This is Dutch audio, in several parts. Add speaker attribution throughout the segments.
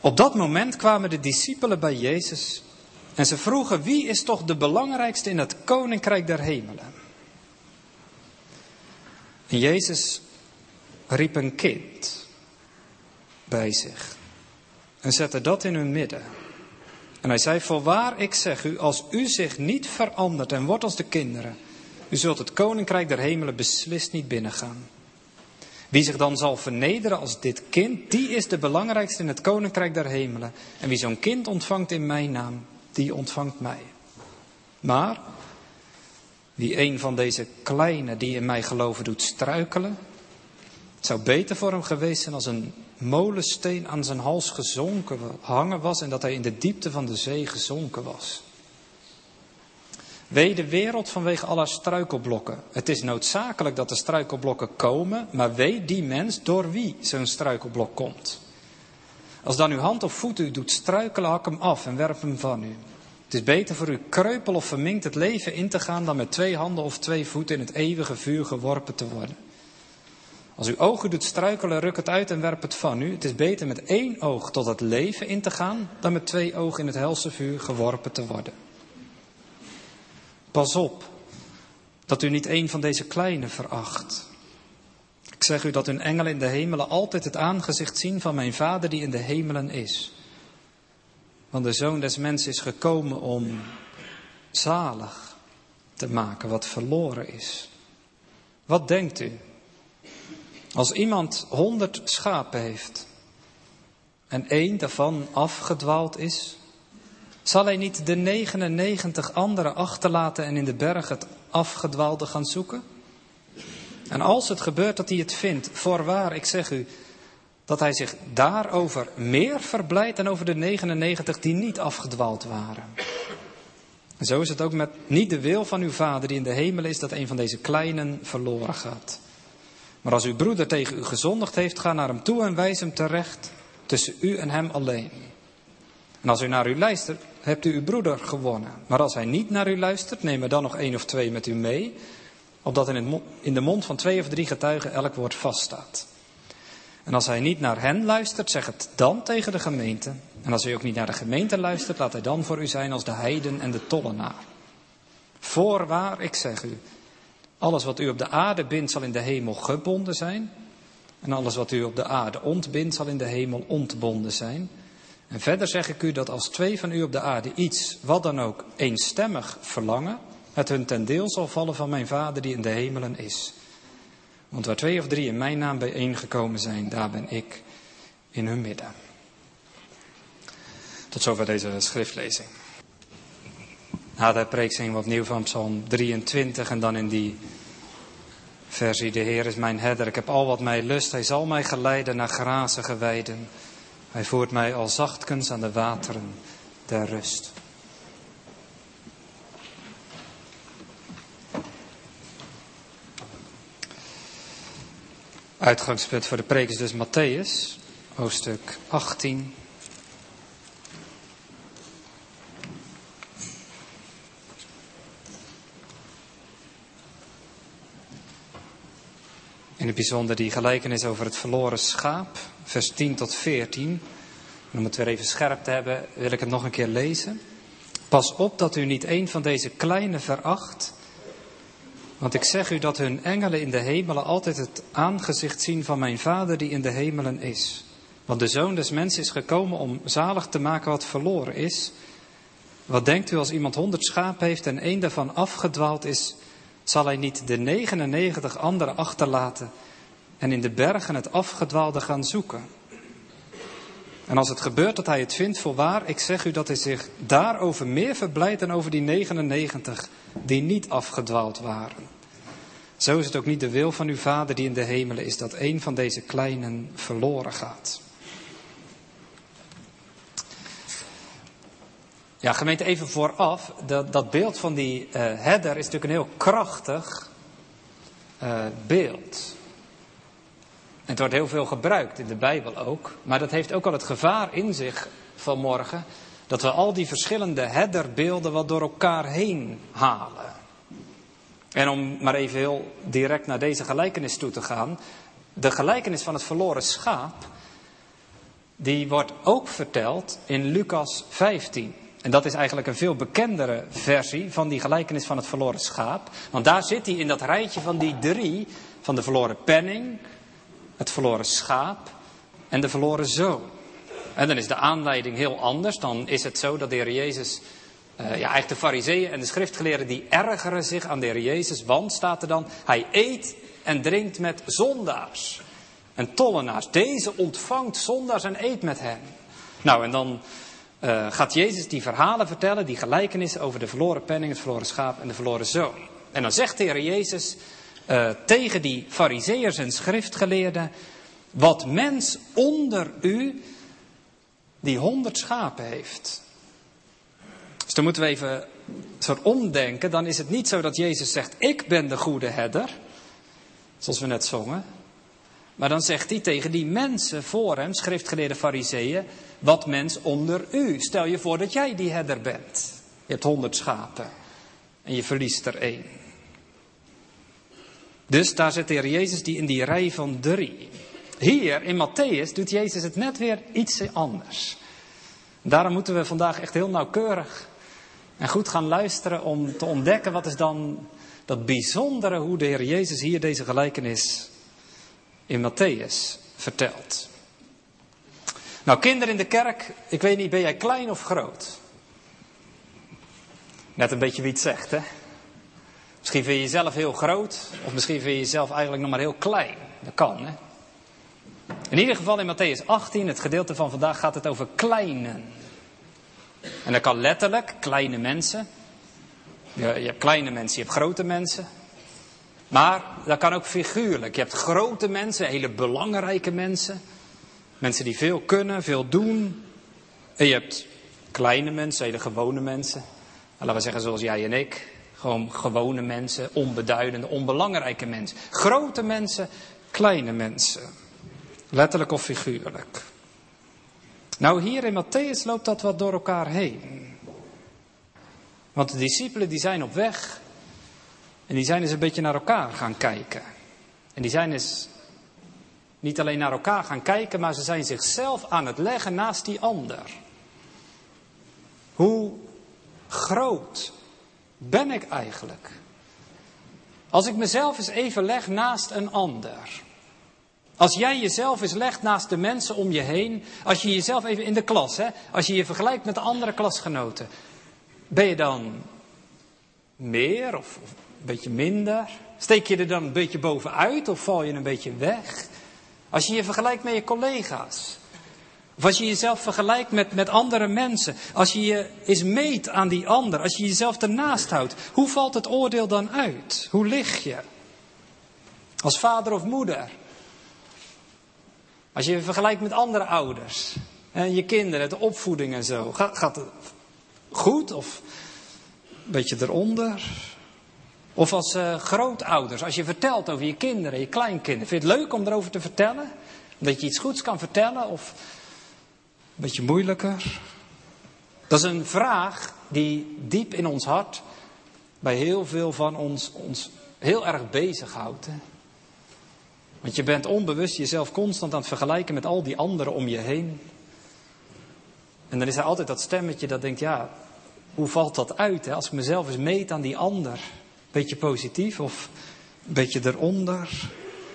Speaker 1: Op dat moment kwamen de discipelen bij Jezus en ze vroegen wie is toch de belangrijkste in het koninkrijk der hemelen? En Jezus riep een kind bij zich en zette dat in hun midden. En hij zei, voorwaar ik zeg u, als u zich niet verandert en wordt als de kinderen, u zult het koninkrijk der hemelen beslist niet binnengaan. Wie zich dan zal vernederen als dit kind, die is de belangrijkste in het koninkrijk der hemelen. En wie zo'n kind ontvangt in mijn naam, die ontvangt mij. Maar wie een van deze kleine die in mij geloven doet struikelen, het zou beter voor hem geweest zijn als een molensteen aan zijn hals gezonken hangen was en dat hij in de diepte van de zee gezonken was. Wee de wereld vanwege alle struikelblokken. Het is noodzakelijk dat de struikelblokken komen, maar wee die mens door wie zo'n struikelblok komt. Als dan uw hand of voet u doet struikelen, hak hem af en werp hem van u. Het is beter voor u kreupel of verminkt het leven in te gaan dan met twee handen of twee voeten in het eeuwige vuur geworpen te worden. Als uw ogen doet struikelen, ruk het uit en werp het van u. Het is beter met één oog tot het leven in te gaan dan met twee ogen in het helse vuur geworpen te worden. Pas op dat u niet een van deze kleine veracht. Ik zeg u dat hun engelen in de hemelen altijd het aangezicht zien van mijn Vader die in de hemelen is. Want de Zoon des Mensen is gekomen om zalig te maken wat verloren is. Wat denkt u? Als iemand honderd schapen heeft en één daarvan afgedwaald is, zal hij niet de 99 andere achterlaten en in de berg het afgedwaalde gaan zoeken? En als het gebeurt dat hij het vindt, voorwaar, ik zeg u, dat hij zich daarover meer verblijdt dan over de 99 die niet afgedwaald waren. En zo is het ook met niet de wil van uw vader die in de hemel is dat een van deze kleinen verloren gaat. Maar als uw broeder tegen u gezondigd heeft, ga naar hem toe en wijs hem terecht tussen u en hem alleen. En als u naar u luistert, hebt u uw broeder gewonnen. Maar als hij niet naar u luistert, neem er dan nog één of twee met u mee, opdat in, in de mond van twee of drie getuigen elk woord vaststaat. En als hij niet naar hen luistert, zeg het dan tegen de gemeente. En als hij ook niet naar de gemeente luistert, laat hij dan voor u zijn als de heiden en de tollenaar. Voorwaar, ik zeg u, alles wat u op de aarde bindt zal in de hemel gebonden zijn. En alles wat u op de aarde ontbindt zal in de hemel ontbonden zijn. En verder zeg ik u dat als twee van u op de aarde iets, wat dan ook, eenstemmig verlangen, het hun ten deel zal vallen van mijn Vader die in de hemelen is. Want waar twee of drie in mijn naam bijeengekomen zijn, daar ben ik in hun midden. Tot zover deze schriftlezing. Na de preek zingen we opnieuw van Psalm 23 en dan in die versie. De Heer is mijn herder, ik heb al wat mij lust. Hij zal mij geleiden naar grazige weiden. Hij voert mij al zachtkens aan de wateren der rust. Uitgangspunt voor de preek is dus Matthäus, hoofdstuk 18. Bijzonder die gelijkenis over het verloren schaap, vers 10 tot 14. En om het weer even scherp te hebben, wil ik het nog een keer lezen. Pas op dat u niet een van deze kleine veracht. Want ik zeg u dat hun engelen in de hemelen altijd het aangezicht zien van mijn Vader die in de hemelen is. Want de Zoon des Mensen is gekomen om zalig te maken wat verloren is. Wat denkt u als iemand honderd schapen heeft en één daarvan afgedwaald is, zal hij niet de 99 anderen achterlaten en in de bergen het afgedwaalde gaan zoeken? En als het gebeurt dat hij het vindt, voorwaar, ik zeg u dat hij zich daarover meer verblijdt dan over die 99 die niet afgedwaald waren. Zo is het ook niet de wil van uw Vader die in de hemelen is dat een van deze kleinen verloren gaat. Ja, gemeente, even vooraf. Dat, dat beeld van die uh, herder is natuurlijk een heel krachtig uh, beeld. Het wordt heel veel gebruikt in de Bijbel ook. Maar dat heeft ook al het gevaar in zich vanmorgen. Dat we al die verschillende herderbeelden wat door elkaar heen halen. En om maar even heel direct naar deze gelijkenis toe te gaan. De gelijkenis van het verloren schaap die wordt ook verteld in Lucas 15. En dat is eigenlijk een veel bekendere versie van die gelijkenis van het verloren schaap. Want daar zit hij in dat rijtje van die drie: van de verloren penning, het verloren schaap en de verloren zoon. En dan is de aanleiding heel anders. Dan is het zo dat de Heer Jezus. Uh, ja, eigenlijk de fariseeën en de schriftgeleerden die ergeren zich aan de Heer Jezus. Want staat er dan, hij eet en drinkt met zondaars en tollenaars. Deze ontvangt zondaars en eet met hen. Nou, en dan uh, gaat Jezus die verhalen vertellen, die gelijkenissen over de verloren penning, het verloren schaap en de verloren zoon. En dan zegt de Heer Jezus uh, tegen die fariseeërs en schriftgeleerden, wat mens onder u die honderd schapen heeft. Dus dan moeten we even soort omdenken. Dan is het niet zo dat Jezus zegt, ik ben de goede herder. Zoals we net zongen. Maar dan zegt hij tegen die mensen voor hem, schriftgeleerde fariseeën, wat mens onder u. Stel je voor dat jij die herder bent. Je hebt honderd schapen en je verliest er één. Dus daar zit de Heer Jezus die in die rij van drie. Hier in Matthäus doet Jezus het net weer iets anders. Daarom moeten we vandaag echt heel nauwkeurig en goed gaan luisteren om te ontdekken wat is dan dat bijzondere hoe de Heer Jezus hier deze gelijkenis in Matthäus vertelt. Nou, kinderen in de kerk, ik weet niet, ben jij klein of groot? Net een beetje wie het zegt, hè? Misschien vind je jezelf heel groot, of misschien vind je jezelf eigenlijk nog maar heel klein. Dat kan, hè? In ieder geval in Matthäus 18, het gedeelte van vandaag, gaat het over kleinen. En dat kan letterlijk, kleine mensen. Je, je hebt kleine mensen, je hebt grote mensen. Maar dat kan ook figuurlijk. Je hebt grote mensen, hele belangrijke mensen. Mensen die veel kunnen, veel doen. En je hebt kleine mensen, hele gewone mensen. Laten we zeggen zoals jij en ik. Gewoon gewone mensen, onbeduidende, onbelangrijke mensen. Grote mensen, kleine mensen. Letterlijk of figuurlijk. Nou, hier in Matthäus loopt dat wat door elkaar heen. Want de discipelen die zijn op weg en die zijn eens een beetje naar elkaar gaan kijken. En die zijn eens niet alleen naar elkaar gaan kijken, maar ze zijn zichzelf aan het leggen naast die ander. Hoe groot ben ik eigenlijk? Als ik mezelf eens even leg naast een ander. Als jij jezelf eens legt naast de mensen om je heen. Als je jezelf even in de klas, hè, als je je vergelijkt met de andere klasgenoten. Ben je dan meer of, of een beetje minder? Steek je er dan een beetje bovenuit of val je een beetje weg? Als je je vergelijkt met je collega's. Of als je jezelf vergelijkt met, met andere mensen. Als je je eens meet aan die ander. Als je jezelf ernaast houdt. Hoe valt het oordeel dan uit? Hoe lig je? Als vader of moeder. Als je je vergelijkt met andere ouders. En je kinderen, de opvoeding en zo. Gaat, gaat het goed of een beetje eronder? Of als uh, grootouders, als je vertelt over je kinderen, je kleinkinderen. Vind je het leuk om erover te vertellen? Dat je iets goeds kan vertellen of een beetje moeilijker? Dat is een vraag die diep in ons hart bij heel veel van ons, ons heel erg bezighoudt. Hè? Want je bent onbewust jezelf constant aan het vergelijken met al die anderen om je heen. En dan is er altijd dat stemmetje dat denkt, ja, hoe valt dat uit hè? als ik mezelf eens meet aan die ander? Beetje positief of een beetje eronder?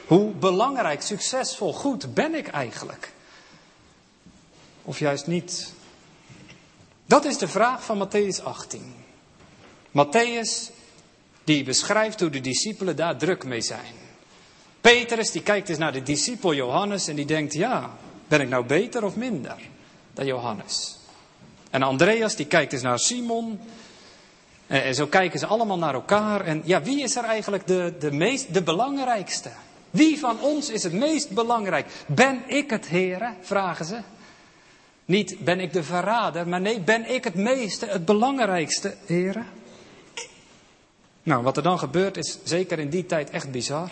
Speaker 1: Hoe belangrijk, succesvol, goed ben ik eigenlijk? Of juist niet? Dat is de vraag van Matthäus 18. Matthäus die beschrijft hoe de discipelen daar druk mee zijn. Petrus die kijkt eens naar de discipel Johannes en die denkt, ja, ben ik nou beter of minder dan Johannes? En Andreas die kijkt eens naar Simon en zo kijken ze allemaal naar elkaar. En ja, wie is er eigenlijk de, de, meest, de belangrijkste? Wie van ons is het meest belangrijk? Ben ik het, heren? Vragen ze. Niet ben ik de verrader, maar nee, ben ik het meeste, het belangrijkste, heren? Nou, wat er dan gebeurt is zeker in die tijd echt bizar.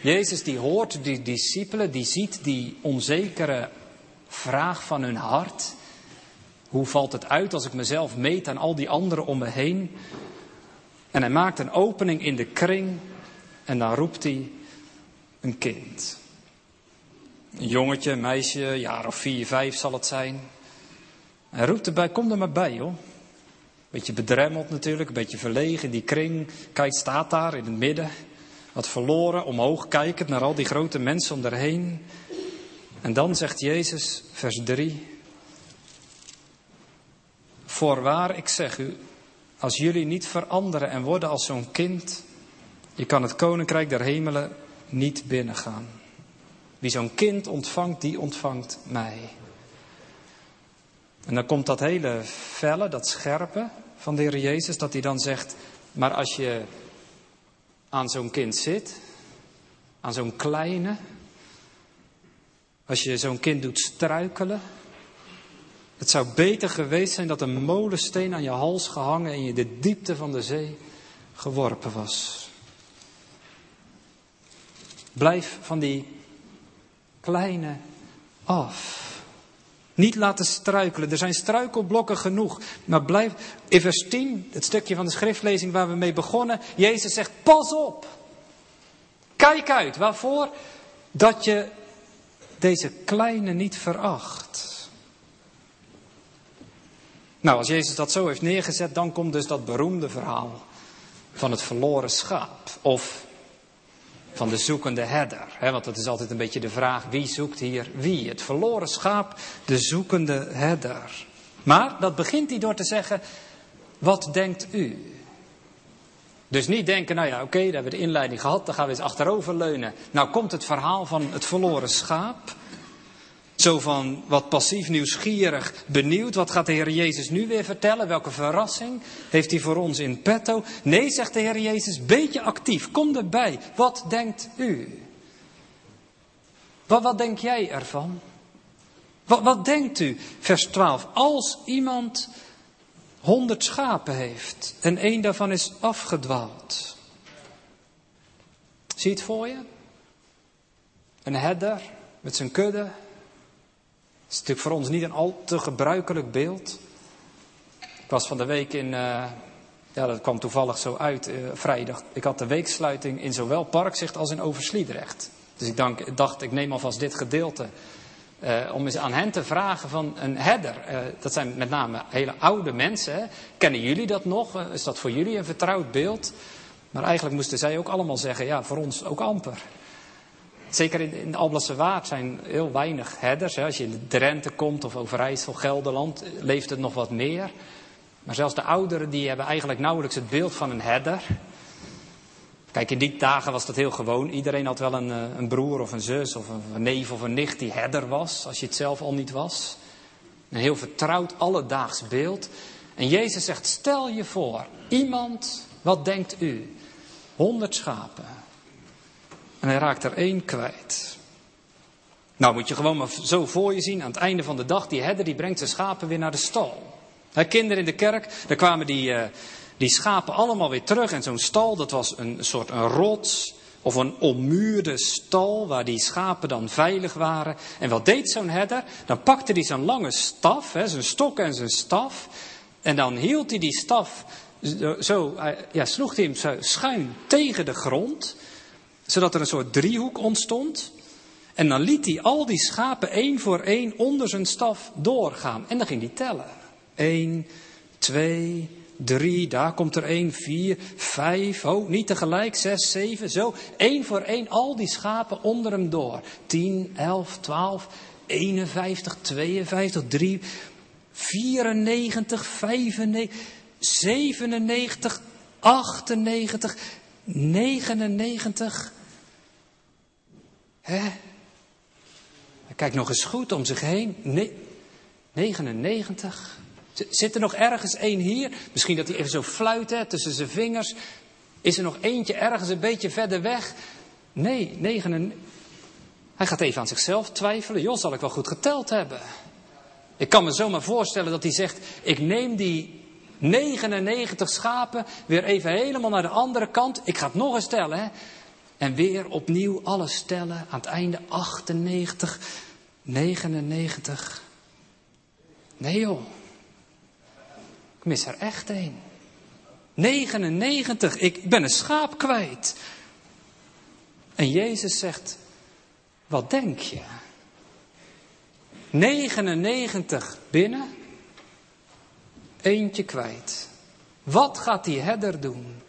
Speaker 1: Jezus die hoort die discipelen, die ziet die onzekere vraag van hun hart. Hoe valt het uit als ik mezelf meet aan al die anderen om me heen? En hij maakt een opening in de kring en dan roept hij een kind. Een jongetje, een meisje, jaar of vier, vijf zal het zijn. Hij roept erbij, kom er maar bij joh. Beetje bedremmeld natuurlijk, een beetje verlegen die kring. Kijk, staat daar in het midden. Wat verloren, omhoog kijkend naar al die grote mensen om erheen. En dan zegt Jezus, vers 3. Voorwaar, ik zeg u, als jullie niet veranderen en worden als zo'n kind, je kan het koninkrijk der hemelen niet binnengaan. Wie zo'n kind ontvangt, die ontvangt mij. En dan komt dat hele felle, dat scherpe van de Heer Jezus, dat hij dan zegt, maar als je aan zo'n kind zit, aan zo'n kleine, als je zo'n kind doet struikelen, het zou beter geweest zijn dat een molensteen aan je hals gehangen en je de diepte van de zee geworpen was. Blijf van die kleine af. Niet laten struikelen. Er zijn struikelblokken genoeg. Maar blijf. In vers 10, het stukje van de schriftlezing waar we mee begonnen. Jezus zegt: Pas op. Kijk uit. Waarvoor? Dat je deze kleine niet veracht. Nou, als Jezus dat zo heeft neergezet, dan komt dus dat beroemde verhaal van het verloren schaap. Of van de zoekende herder. Hè? Want dat is altijd een beetje de vraag, wie zoekt hier wie? Het verloren schaap, de zoekende herder. Maar dat begint hij door te zeggen, wat denkt u? Dus niet denken, nou ja, oké, okay, daar hebben we de inleiding gehad, dan gaan we eens achterover leunen. Nou komt het verhaal van het verloren schaap. Zo van wat passief nieuwsgierig, benieuwd. Wat gaat de Heer Jezus nu weer vertellen? Welke verrassing heeft hij voor ons in petto? Nee, zegt de Heer Jezus, beetje actief. Kom erbij. Wat denkt u? Wat, wat denk jij ervan? Wat, wat denkt u? Vers 12. Als iemand honderd schapen heeft en één daarvan is afgedwaald. Zie het voor je? Een herder met zijn kudde, is natuurlijk voor ons niet een al te gebruikelijk beeld. Ik was van de week in, uh, ja dat kwam toevallig zo uit, uh, vrijdag. Ik had de weeksluiting in zowel Parkzicht als in Oversliedrecht. Dus ik dank, dacht, ik neem alvast dit gedeelte uh, om eens aan hen te vragen van een herder. dat zijn met name hele oude mensen. Kennen jullie dat nog? is dat voor jullie een vertrouwd beeld? Maar eigenlijk moesten zij ook allemaal zeggen, ja, voor ons ook amper. Zeker in, de Alblasse Waard zijn heel weinig herders. Hè. Als je in Drenthe komt of Overijssel, Gelderland, leeft het nog wat meer. Maar zelfs de ouderen die hebben eigenlijk nauwelijks het beeld van een herder. Kijk, in die dagen was dat heel gewoon. Iedereen had wel een, eh, een broer of een zus of een neef of een nicht die herder was, als je het zelf al niet was. Een heel vertrouwd alledaags beeld. En Jezus zegt, stel je voor, iemand, wat denkt u? Honderd schapen. En hij raakt er één kwijt. Nou moet je gewoon maar zo voor je zien. Aan het einde van de dag, die herder die brengt zijn schapen weer naar de stal. He, kinderen in de kerk, daar kwamen die, uh, die schapen allemaal weer terug. En zo'n stal, dat was een soort een rots of een ommuurde stal waar die schapen dan veilig waren. En wat deed zo'n herder? Dan pakte hij zijn lange staf, zijn stok en zijn staf. En dan hield hij die staf zo, ja, sloeg hij hem zo schuin tegen de grond zodat er een soort driehoek ontstond. En dan liet hij al die schapen één voor één onder zijn staf doorgaan. En dan ging hij tellen. Eén, twee, drie, daar komt er één, vier, vijf, oh, niet tegelijk, zes, zeven, zo. Eén voor één al die schapen onder hem door. Tien, elf, twaalf, 51, 52, 3, 94, 95, 97, 98, 99, Hè? Hij kijkt nog eens goed om zich heen. Nee, 99. Zit er nog ergens één hier? Misschien dat hij even zo fluit hè, tussen zijn vingers. Is er nog eentje ergens een beetje verder weg? Nee, 99. Hij gaat even aan zichzelf twijfelen. Joh, zal ik wel goed geteld hebben? Ik kan me zomaar voorstellen dat hij zegt: Ik neem die 99 schapen weer even helemaal naar de andere kant. Ik ga het nog eens tellen. Hè? En weer opnieuw alles stellen. Aan het einde 98, 99. Nee joh. Ik mis er echt een. 99. Ik ben een schaap kwijt. En Jezus zegt, wat denk je? 99 binnen, eentje kwijt. Wat gaat die herder doen?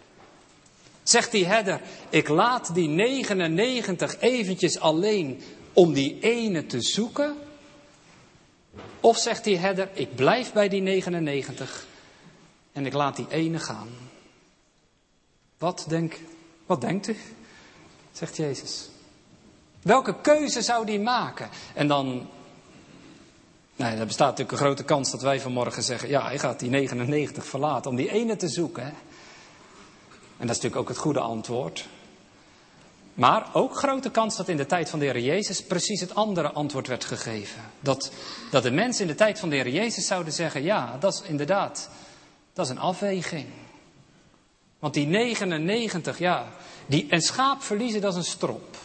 Speaker 1: Zegt die herder, ik laat die 99 eventjes alleen om die ene te zoeken? Of zegt die herder, ik blijf bij die 99 en ik laat die ene gaan? Wat, denk, wat denkt u? Zegt Jezus. Welke keuze zou die maken? En dan, nou, er bestaat natuurlijk een grote kans dat wij vanmorgen zeggen, ja, hij gaat die 99 verlaten om die ene te zoeken. En dat is natuurlijk ook het goede antwoord. Maar ook grote kans dat in de tijd van de Heer Jezus precies het andere antwoord werd gegeven. Dat, dat de mensen in de tijd van de Heer Jezus zouden zeggen, ja, dat is inderdaad, dat is een afweging. Want die 99, ja, die, een schaap verliezen, dat is een strop.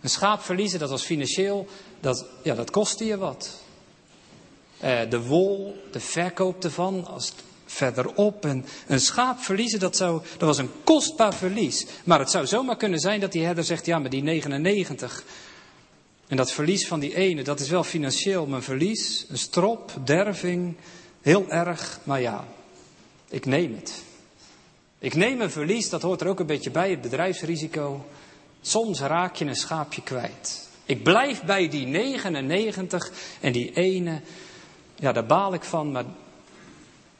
Speaker 1: Een schaap verliezen, dat was financieel, dat, ja, dat kostte je wat. Eh, de wol, de verkoop ervan, als verderop. En een schaap verliezen, dat, zou, dat was een kostbaar verlies. Maar het zou zomaar kunnen zijn dat die herder zegt, ja, maar die 99... En dat verlies van die ene, dat is wel financieel mijn verlies. Een strop, derving, heel erg. Maar ja, ik neem het. Ik neem een verlies, dat hoort er ook een beetje bij, het bedrijfsrisico. Soms raak je een schaapje kwijt. Ik blijf bij die 99 en die ene, ja, daar baal ik van, maar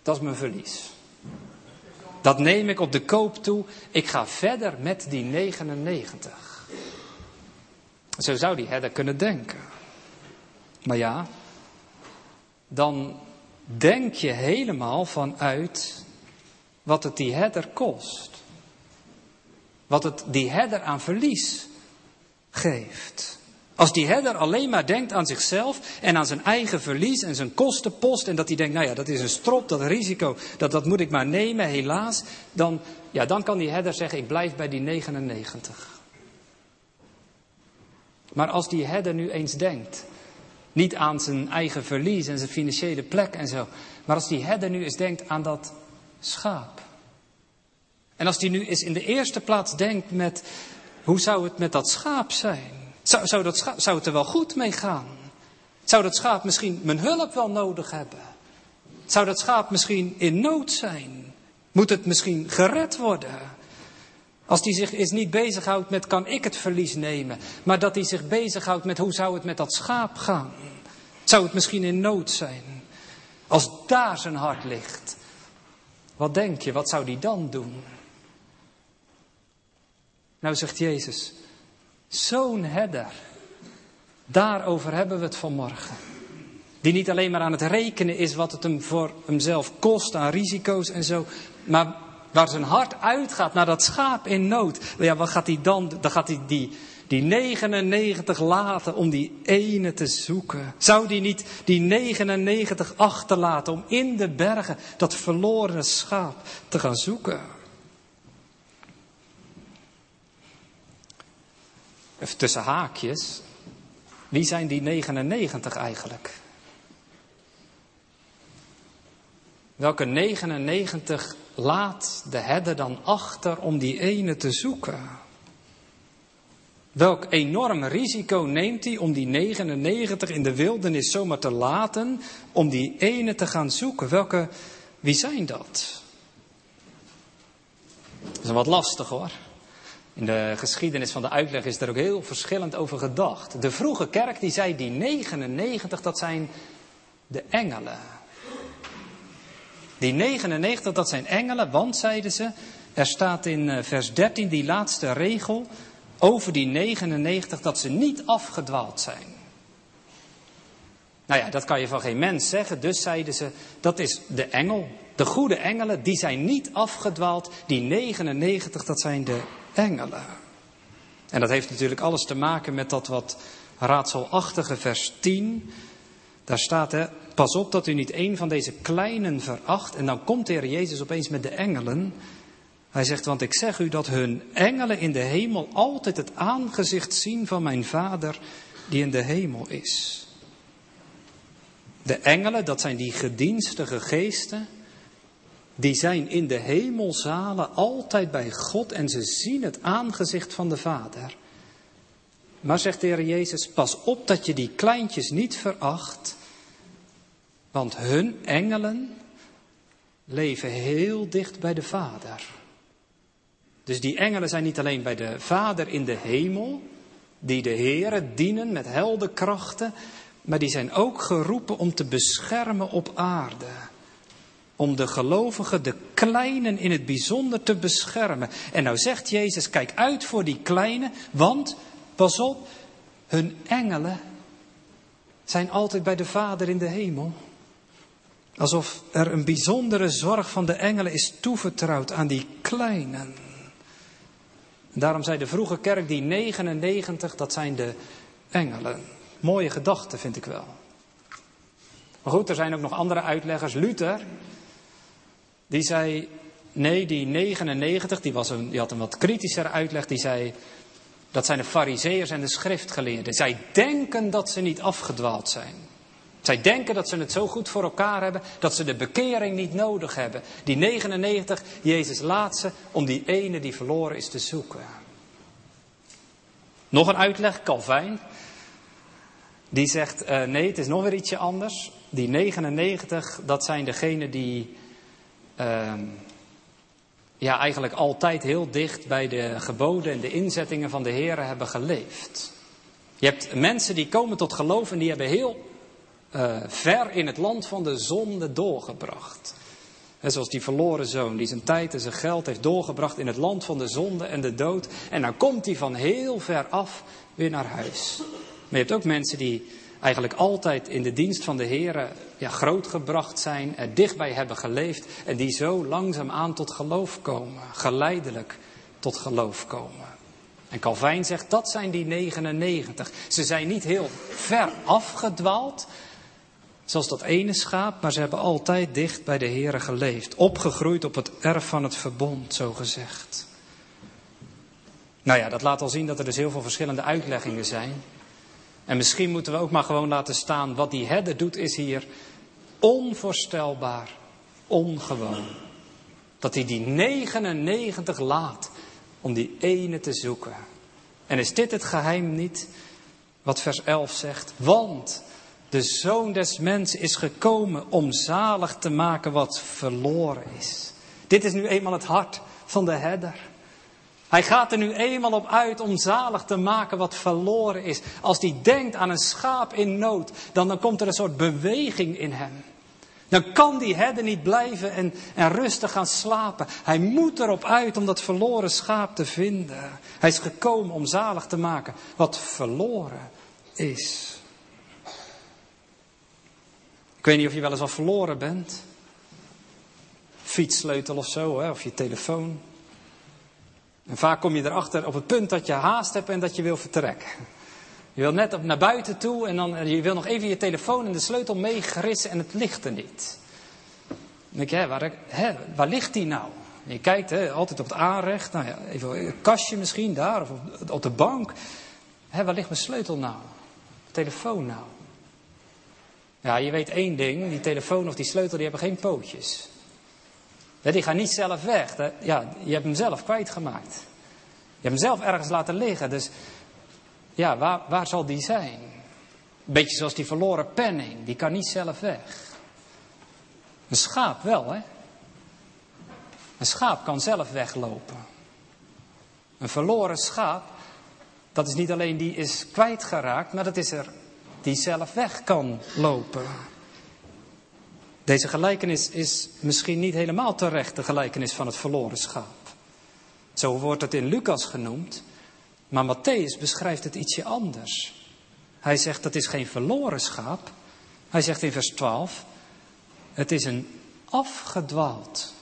Speaker 1: dat is mijn verlies. Dat neem ik op de koop toe. Ik ga verder met die 99. Zo zou die herder kunnen denken. Maar ja, dan denk je helemaal vanuit wat het die herder kost. Wat het die herder aan verlies geeft. Als die herder alleen maar denkt aan zichzelf en aan zijn eigen verlies en zijn kostenpost en dat hij denkt, nou ja, dat is een strop, dat risico, dat, dat moet ik maar nemen, helaas, dan, ja, dan kan die herder zeggen, ik blijf bij die 99. Maar als die herder nu eens denkt, niet aan zijn eigen verlies en zijn financiële plek en zo, maar als die herder nu eens denkt aan dat schaap. En als die nu eens in de eerste plaats denkt met, hoe zou het met dat schaap zijn? Zou, dat schaap, zou het er wel goed mee gaan? Zou dat schaap misschien mijn hulp wel nodig hebben? Zou dat schaap misschien in nood zijn? Moet het misschien gered worden? Als hij zich eens niet bezighoudt met kan ik het verlies nemen, maar dat hij zich bezighoudt met hoe zou het met dat schaap gaan? Zou het misschien in nood zijn? Als daar zijn hart ligt, wat denk je, wat zou die dan doen? Nou zegt Jezus, Zo'n herder. Daarover hebben we het vanmorgen. Die niet alleen maar aan het rekenen is wat het hem voor hemzelf kost aan risico's en zo. Maar waar zijn hart uitgaat naar dat schaap in nood. Ja, wat gaat hij dan? Dan gaat hij die, die 99 laten om die ene te zoeken. Zou die niet die 99 achterlaten om in de bergen dat verloren schaap te gaan zoeken? Even tussen haakjes. Wie zijn die 99 eigenlijk? Welke 99 laat de herder dan achter om die ene te zoeken? Welk enorm risico neemt hij om die 99 in de wildernis zomaar te laten, om die ene te gaan zoeken? Welke, wie zijn dat? Dat is wat lastig hoor. In de geschiedenis van de uitleg is er ook heel verschillend over gedacht. De vroege kerk die zei die 99, dat zijn de engelen. Die 99, dat zijn engelen, want zeiden ze, er staat in eh, vers 13 die laatste regel over die 99 dat ze niet afgedwaald zijn. Nou ja, dat kan je van geen mens zeggen, dus zeiden ze, dat is de engel. De goede engelen, die zijn niet afgedwaald. Die 99, dat zijn de engelen. En dat heeft natuurlijk alles te maken met dat wat raadselachtige vers 10. Daar staat, hè, pas op dat u niet een van deze kleinen veracht. En dan komt de Heer Jezus opeens met de engelen. Hij zegt, want ik zeg u dat hun engelen in de hemel altijd het aangezicht zien van mijn Vader die in de hemel is. De engelen, dat zijn die gedienstige geesten, die zijn in de hemelzalen altijd bij God en ze zien het aangezicht van de Vader. Maar zegt de Heer Jezus, pas op dat je die kleintjes niet veracht, want hun engelen leven heel dicht bij de Vader. Dus die engelen zijn niet alleen bij de Vader in de hemel, die de Heere dienen met heldenkrachten, maar die zijn ook geroepen om te beschermen op aarde. Om de gelovigen, de kleinen in het bijzonder te beschermen. En nou zegt Jezus, kijk uit voor die kleinen, want, pas op, hun engelen zijn altijd bij de Vader in de hemel. Alsof er een bijzondere zorg van de engelen is toevertrouwd aan die kleinen. daarom zei de vroege kerk, die 99, dat zijn de engelen. Mooie gedachte vind ik wel. Maar goed, er zijn ook nog andere uitleggers. Luther, die zei, nee, die 99, die, was een, die had een wat kritischer uitleg. Die zei, dat zijn de fariseërs en de schriftgeleerden. Zij denken dat ze niet afgedwaald zijn. Zij denken dat ze het zo goed voor elkaar hebben, dat ze de bekering niet nodig hebben. Die 99, Jezus laat ze om die ene die verloren is te zoeken. Nog een uitleg, Calvijn. Die zegt, uh, nee, het is nog weer ietsje anders. Die 99, dat zijn degenen die uh, ja, eigenlijk altijd heel dicht bij de geboden en de inzettingen van de Heer hebben geleefd. Je hebt mensen die komen tot geloof en die hebben heel uh, ver in het land van de zonde doorgebracht. Zoals die verloren zoon die zijn tijd en zijn geld heeft doorgebracht in het land van de zonde en de dood. En dan komt hij van heel ver af weer naar huis. Maar je hebt ook mensen die eigenlijk altijd in de dienst van de Heer ja, grootgebracht zijn, er dichtbij hebben geleefd en die zo langzaamaan tot geloof komen, geleidelijk tot geloof komen. En Calvijn zegt dat zijn die 99. Ze zijn niet heel ver afgedwaald, zoals dat ene schaap, maar ze hebben altijd dicht bij de Heer geleefd, opgegroeid op het erf van het verbond, zo gezegd. Nou ja, dat laat al zien dat er dus heel veel verschillende uitleggingen zijn. En misschien moeten we ook maar gewoon laten staan, wat die herder doet is hier onvoorstelbaar, ongewoon. Dat hij die 99 laat om die ene te zoeken. En is dit het geheim niet wat vers 11 zegt? Want de zoon des mensen is gekomen om zalig te maken wat verloren is. Dit is nu eenmaal het hart van de herder. Hij gaat er nu eenmaal op uit om zalig te maken wat verloren is. Als hij denkt aan een schaap in nood, dan, dan komt er een soort beweging in hem. Dan kan die herder niet blijven en, en rustig gaan slapen. Hij moet erop uit om dat verloren schaap te vinden. Hij is gekomen om zalig te maken wat verloren is. Ik weet niet of je wel eens al verloren bent. Fietssleutel of zo, hè, of je telefoon. En vaak kom je erachter op het punt dat je haast hebt en dat je wil vertrekken. Je wil net op naar buiten toe en dan, je wil nog even je telefoon en de sleutel meegerissen en het ligt er niet. Dan denk je, hè, waar, hè, waar ligt die nou? je kijkt hè, altijd op het aanrecht, nou ja, even een kastje misschien daar of op, op de bank. Hè, waar ligt mijn sleutel nou? Telefoon nou? Ja, je weet één ding, die telefoon of die sleutel die hebben geen pootjes. Die gaan niet zelf weg. Ja, je hebt hem zelf kwijtgemaakt. Je hebt hem zelf ergens laten liggen. Dus ja, waar, waar zal die zijn? Beetje zoals die verloren penning. Die kan niet zelf weg. Een schaap wel, hè? Een schaap kan zelf weglopen. Een verloren schaap, dat is niet alleen die is kwijtgeraakt, maar dat is er die zelf weg kan lopen. Deze gelijkenis is misschien niet helemaal terecht de gelijkenis van het verloren schaap. Zo wordt het in Lucas genoemd, maar Matthäus beschrijft het ietsje anders. Hij zegt dat is geen verloren schaap. Hij zegt in vers 12, het is een afgedwaald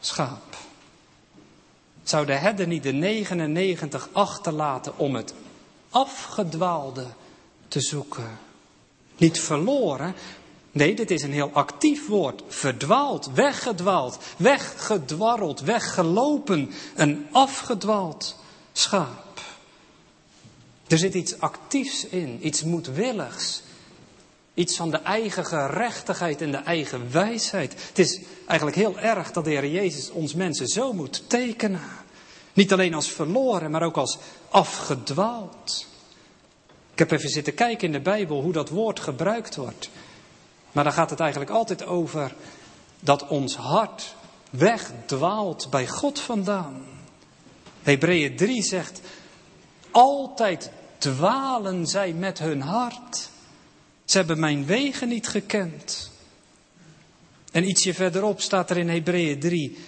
Speaker 1: schaap. Zou de herder niet de 99 achterlaten om het afgedwaalde te zoeken? Niet verloren, Nee, dit is een heel actief woord. Verdwaald, weggedwaald, weggedwarreld, weggelopen. Een afgedwaald schaap. Er zit iets actiefs in, iets moedwilligs. Iets van de eigen gerechtigheid en de eigen wijsheid. Het is eigenlijk heel erg dat de Heer Jezus ons mensen zo moet tekenen. Niet alleen als verloren, maar ook als afgedwaald. Ik heb even zitten kijken in de Bijbel hoe dat woord gebruikt wordt. Maar dan gaat het eigenlijk altijd over dat ons hart wegdwaalt bij God vandaan. Hebreeën 3 zegt, altijd dwalen zij met hun hart. Ze hebben mijn wegen niet gekend. En ietsje verderop staat er in Hebreeën 3,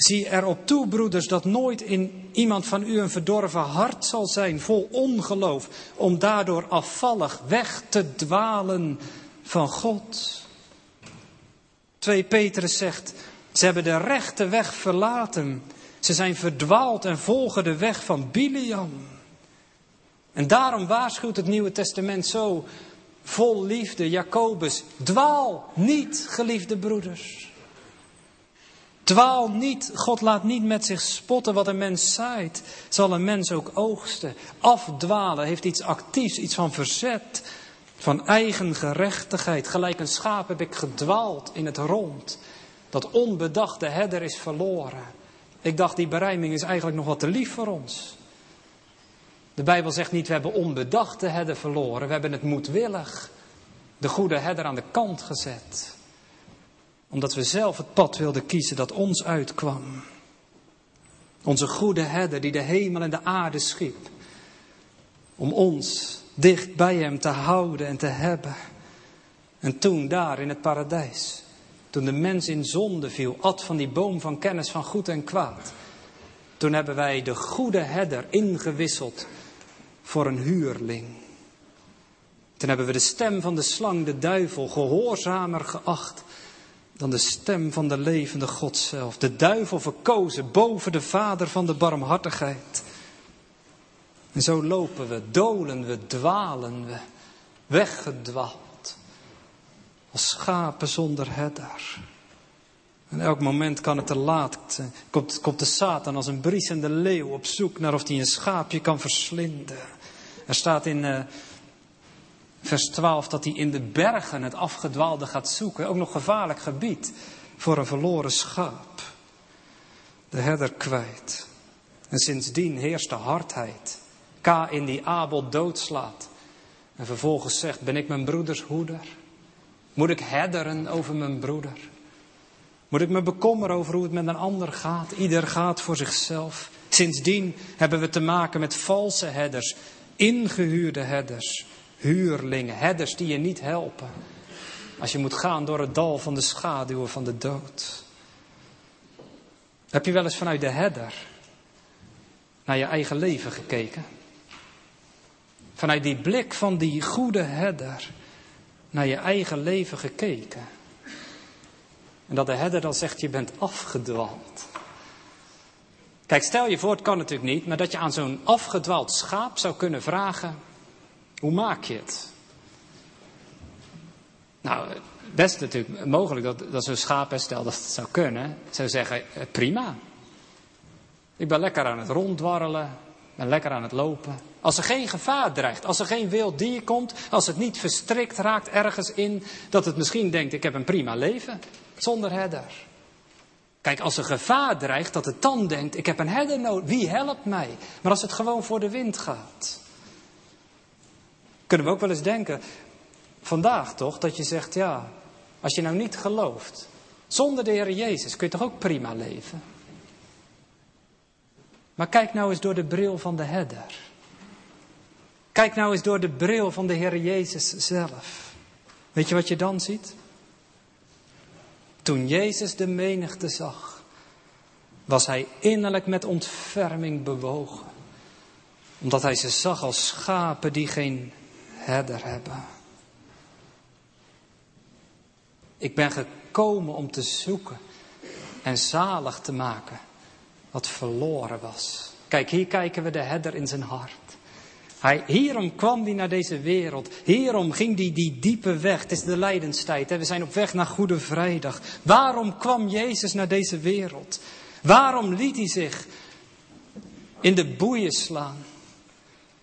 Speaker 1: Zie erop toe, broeders, dat nooit in iemand van u een verdorven hart zal zijn, vol ongeloof, om daardoor afvallig weg te dwalen van God. 2 Petrus zegt, ze hebben de rechte weg verlaten. Ze zijn verdwaald en volgen de weg van Biliam. En daarom waarschuwt het Nieuwe Testament zo vol liefde Jacobus, dwaal niet, geliefde broeders. Dwaal niet, God laat niet met zich spotten wat een mens zaait, zal een mens ook oogsten. Afdwalen heeft iets actiefs, iets van verzet, van eigen gerechtigheid. Gelijk een schaap heb ik gedwaald in het rond. Dat onbedachte herder is verloren. Ik dacht, die berijming is eigenlijk nog wat te lief voor ons. De Bijbel zegt niet, we hebben onbedachte herder verloren. We hebben het moedwillig, de goede herder aan de kant gezet omdat we zelf het pad wilden kiezen dat ons uitkwam. Onze goede herder die de hemel en de aarde schiep. Om ons dicht bij hem te houden en te hebben. En toen daar in het paradijs, toen de mens in zonde viel, at van die boom van kennis van goed en kwaad. Toen hebben wij de goede herder ingewisseld voor een huurling. Toen hebben we de stem van de slang, de duivel, gehoorzamer geacht dan de stem van de levende God zelf. De duivel verkozen boven de vader van de barmhartigheid. En zo lopen we, dolen we, dwalen we, weggedwaald. Als schapen zonder herder. En elk moment kan het te laat. Komt, komt de Satan als een briesende leeuw op zoek naar of hij een schaapje kan verslinden. Er staat in uh, vers 12 dat hij in de bergen het afgedwaalde gaat zoeken. Ook nog gevaarlijk gebied voor een verloren schaap. De herder kwijt. En sindsdien heerst de hardheid. K in die Abel doodslaat. En vervolgens zegt, ben ik mijn broeders hoeder? Moet ik herderen over mijn broeder? Moet ik me bekommeren over hoe het met een ander gaat? Ieder gaat voor zichzelf. Sindsdien hebben we te maken met valse herders, ingehuurde herders, huurlingen, herders die je niet helpen. Als je moet gaan door het dal van de schaduwen van de dood. Heb je wel eens vanuit de herder naar je eigen leven gekeken? Vanuit die blik van die goede herder naar je eigen leven gekeken. En dat de herder dan zegt, je bent afgedwaald. Kijk, stel je voor, het kan natuurlijk niet, maar dat je aan zo'n afgedwaald schaap zou kunnen vragen, hoe maak je het? Nou, best natuurlijk mogelijk dat, dat zo'n schaapherstel dat het zou kunnen. Zou zeggen, eh, prima. Ik ben lekker aan het ronddwarrelen. Ben lekker aan het lopen. Als er geen gevaar dreigt, als er geen wild dier komt, als het niet verstrikt raakt ergens in, dat het misschien denkt, ik heb een prima leven, zonder herder. Kijk, als er gevaar dreigt, dat het dan denkt, ik heb een herder nodig, wie helpt mij? Maar als het gewoon voor de wind gaat, kunnen we ook wel eens denken, vandaag toch, dat je zegt, ja, als je nou niet gelooft, zonder de Heer Jezus kun je toch ook prima leven? Maar kijk nou eens door de bril van de herder. Kijk nou eens door de bril van de Heer Jezus zelf. Weet je wat je dan ziet? Toen Jezus de menigte zag, was hij innerlijk met ontferming bewogen. Omdat hij ze zag als schapen die geen herder hebben. Ik ben gekomen om te zoeken en zalig te maken wat verloren was. Kijk, hier kijken we de herder in zijn hart. Hij, hierom kwam hij naar deze wereld. Hierom ging hij die diepe weg. Het is de lijdenstijd. Hè? We zijn op weg naar Goede Vrijdag. Waarom kwam Jezus naar deze wereld? Waarom liet hij zich in de boeien slaan?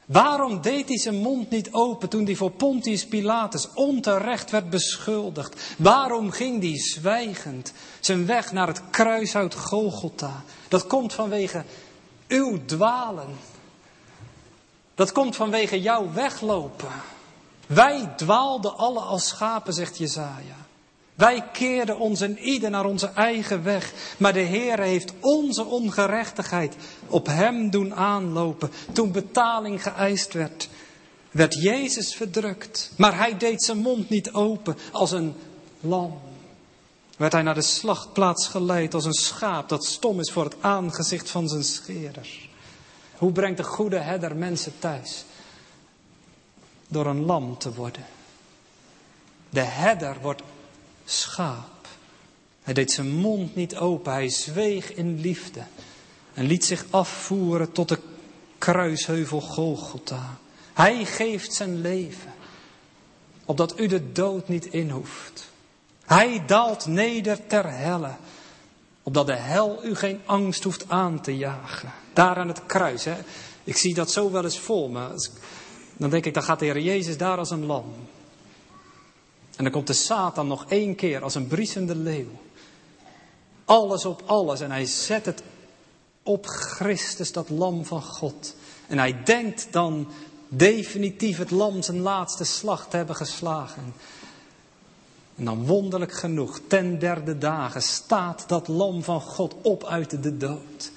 Speaker 1: Waarom deed hij zijn mond niet open toen hij voor Pontius Pilatus onterecht werd beschuldigd? Waarom ging hij zwijgend zijn weg naar het kruishout Golgotha? Dat komt vanwege uw dwalen. Dat komt vanwege jouw weglopen. Wij dwaalden alle als schapen, zegt Jezaja. Wij keerden ons en ieder naar onze eigen weg. Maar de Heer heeft onze ongerechtigheid op hem doen aanlopen. Toen betaling geëist werd, werd Jezus verdrukt. Maar hij deed zijn mond niet open als een lam. Werd hij naar de slachtplaats geleid als een schaap dat stom is voor het aangezicht van zijn scherer. Hoe brengt de goede herder mensen thuis? Door een lam te worden. De herder wordt schaap. Hij deed zijn mond niet open, hij zweeg in liefde en liet zich afvoeren tot de kruisheuvel Golgotha. Hij geeft zijn leven, opdat u de dood niet inhoeft. Hij daalt neder ter helle, opdat de hel u geen angst hoeft aan te jagen. Daar aan het kruis, hè. Ik zie dat zo wel eens voor me. Dan denk ik, dan gaat de Heer Jezus daar als een lam. En dan komt de Satan nog één keer als een briesende leeuw. Alles op alles en hij zet het op Christus, dat lam van God. En hij denkt dan definitief het lam zijn laatste slag te hebben geslagen. En dan wonderlijk genoeg, ten derde dagen, staat dat lam van God op uit de dood.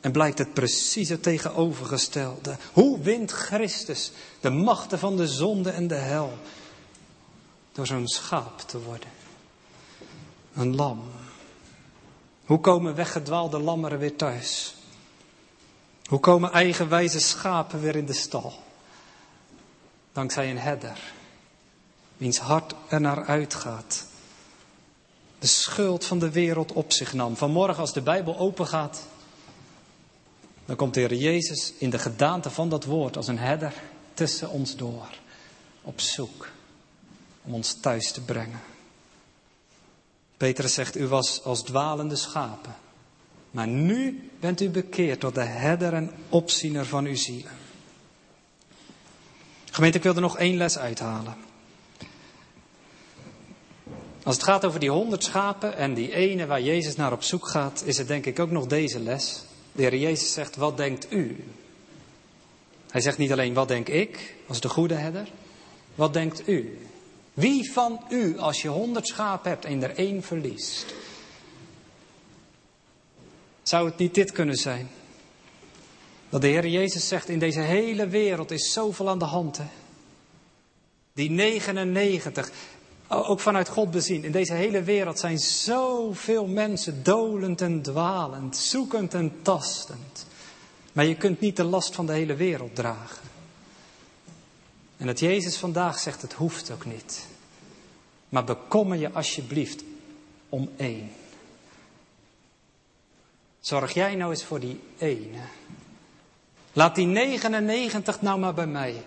Speaker 1: En blijkt het precies het tegenovergestelde. Hoe wint Christus de machten van de zonde en de hel? Door zo'n schaap te worden. Een lam. Hoe komen weggedwaalde lammeren weer thuis? Hoe komen eigenwijze schapen weer in de stal? Dankzij een herder, wiens hart er naar uitgaat. De schuld van de wereld op zich nam. Vanmorgen als de Bijbel open gaat, dan komt de Heer Jezus in de gedaante van dat woord als een herder tussen ons door. Op zoek om ons thuis te brengen. Petrus zegt, u was als dwalende schapen. Maar nu bent u bekeerd tot de herder en opziener van uw zielen. Gemeente, ik wil er nog één les uithalen. Als het gaat over die honderd schapen en die ene waar Jezus naar op zoek gaat, is het denk ik ook nog deze les. De Heer Jezus zegt, wat denkt u? Hij zegt niet alleen, wat denk ik, als de goede herder? Wat denkt u? Wie van u, als je honderd schapen hebt en er één verliest, zou het niet dit kunnen zijn? Dat de Heer Jezus zegt, in deze hele wereld is zoveel aan de hand. Hè? Die 99, ook vanuit God bezien, in deze hele wereld zijn zoveel mensen dolend en dwalend, zoekend en tastend. Maar je kunt niet de last van de hele wereld dragen. En dat Jezus vandaag zegt, het hoeft ook niet. Maar bekommer je alsjeblieft om één. Zorg jij nou eens voor die ene. Laat die 99 nou maar bij mij.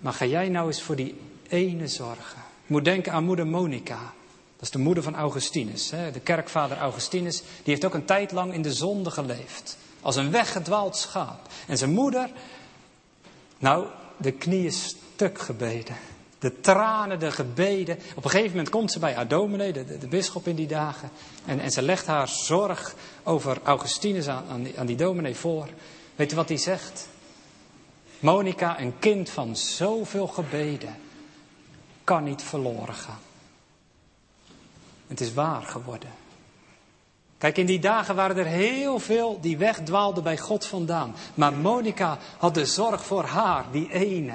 Speaker 1: Maar ga jij nou eens voor die ene zorgen. Ik moet denken aan moeder Monica. Dat is de moeder van Augustinus. De kerkvader Augustinus. Die heeft ook een tijd lang in de zonde geleefd. Als een weggedwaald schaap. En zijn moeder, nou, de knieën stuk gebeden. De tranen, de gebeden. Op een gegeven moment komt ze bij haar dominee, de, de, bisschop in die dagen. En, en, ze legt haar zorg over Augustinus aan, aan, die, aan die dominee voor. Weet je wat hij zegt? Monica, een kind van zoveel gebeden, kan niet verloren gaan. Het is waar geworden. Kijk, in die dagen waren er heel veel die wegdwaalden bij God vandaan. Maar Monica had de zorg voor haar, die ene.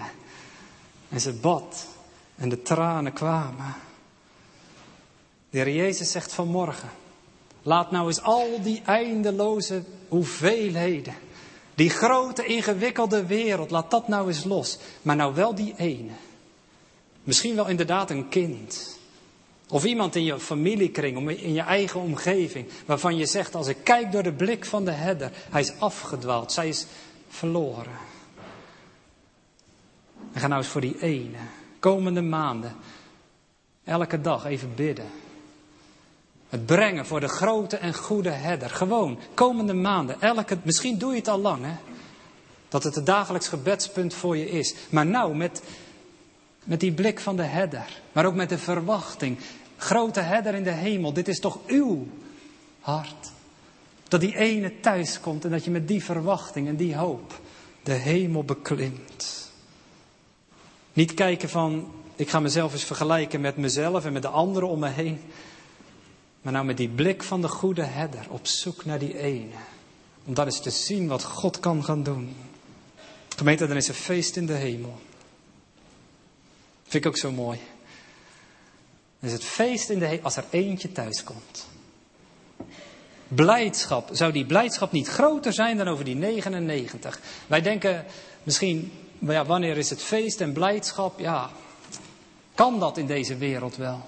Speaker 1: En ze bad en de tranen kwamen. De Heer Jezus zegt vanmorgen, laat nou eens al die eindeloze hoeveelheden, die grote ingewikkelde wereld, laat dat nou eens los. Maar nou wel die ene. Misschien wel inderdaad een kind. Of iemand in je familiekring, in je eigen omgeving, waarvan je zegt, als ik kijk door de blik van de herder, hij is afgedwaald, zij is verloren. En ga nou eens voor die ene, komende maanden, elke dag even bidden. Het brengen voor de grote en goede herder. Gewoon, komende maanden, elke, misschien doe je het al lang, hè. Dat het het dagelijks gebedspunt voor je is. Maar nou, met, met die blik van de herder. Maar ook met de verwachting. Grote herder in de hemel, dit is toch uw hart. Dat die ene thuis komt en dat je met die verwachting en die hoop de hemel beklimt. Niet kijken van, ik ga mezelf eens vergelijken met mezelf en met de anderen om me heen. Maar nou met die blik van de goede herder op zoek naar die ene. Om daar eens te zien wat God kan gaan doen. Gemeente, dan is er feest in de hemel. Vind ik ook zo mooi. Is het feest in de als er eentje thuis komt. Blijdschap. Zou die blijdschap niet groter zijn dan over die 99? Wij denken misschien, ja, wanneer is het feest en blijdschap? Ja, kan dat in deze wereld wel?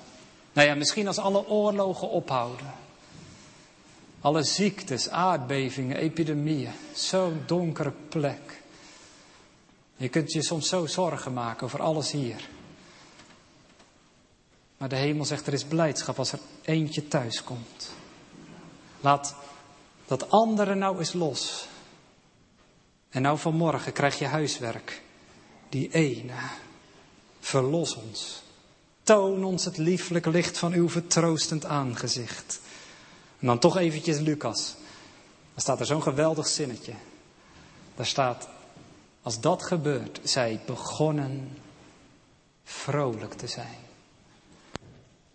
Speaker 1: Nou ja, misschien als alle oorlogen ophouden. Alle ziektes, aardbevingen, epidemieën. Zo'n donkere plek. Je kunt je soms zo zorgen maken over alles hier. Maar de hemel zegt er is blijdschap als er eentje thuis komt. Laat dat andere nou eens los. En nou vanmorgen krijg je huiswerk. Die ene. Verlos ons. Toon ons het lieflijk licht van uw vertroostend aangezicht. En dan toch eventjes Lucas. Daar staat er zo'n geweldig zinnetje. Daar staat, als dat gebeurt, zij begonnen vrolijk te zijn.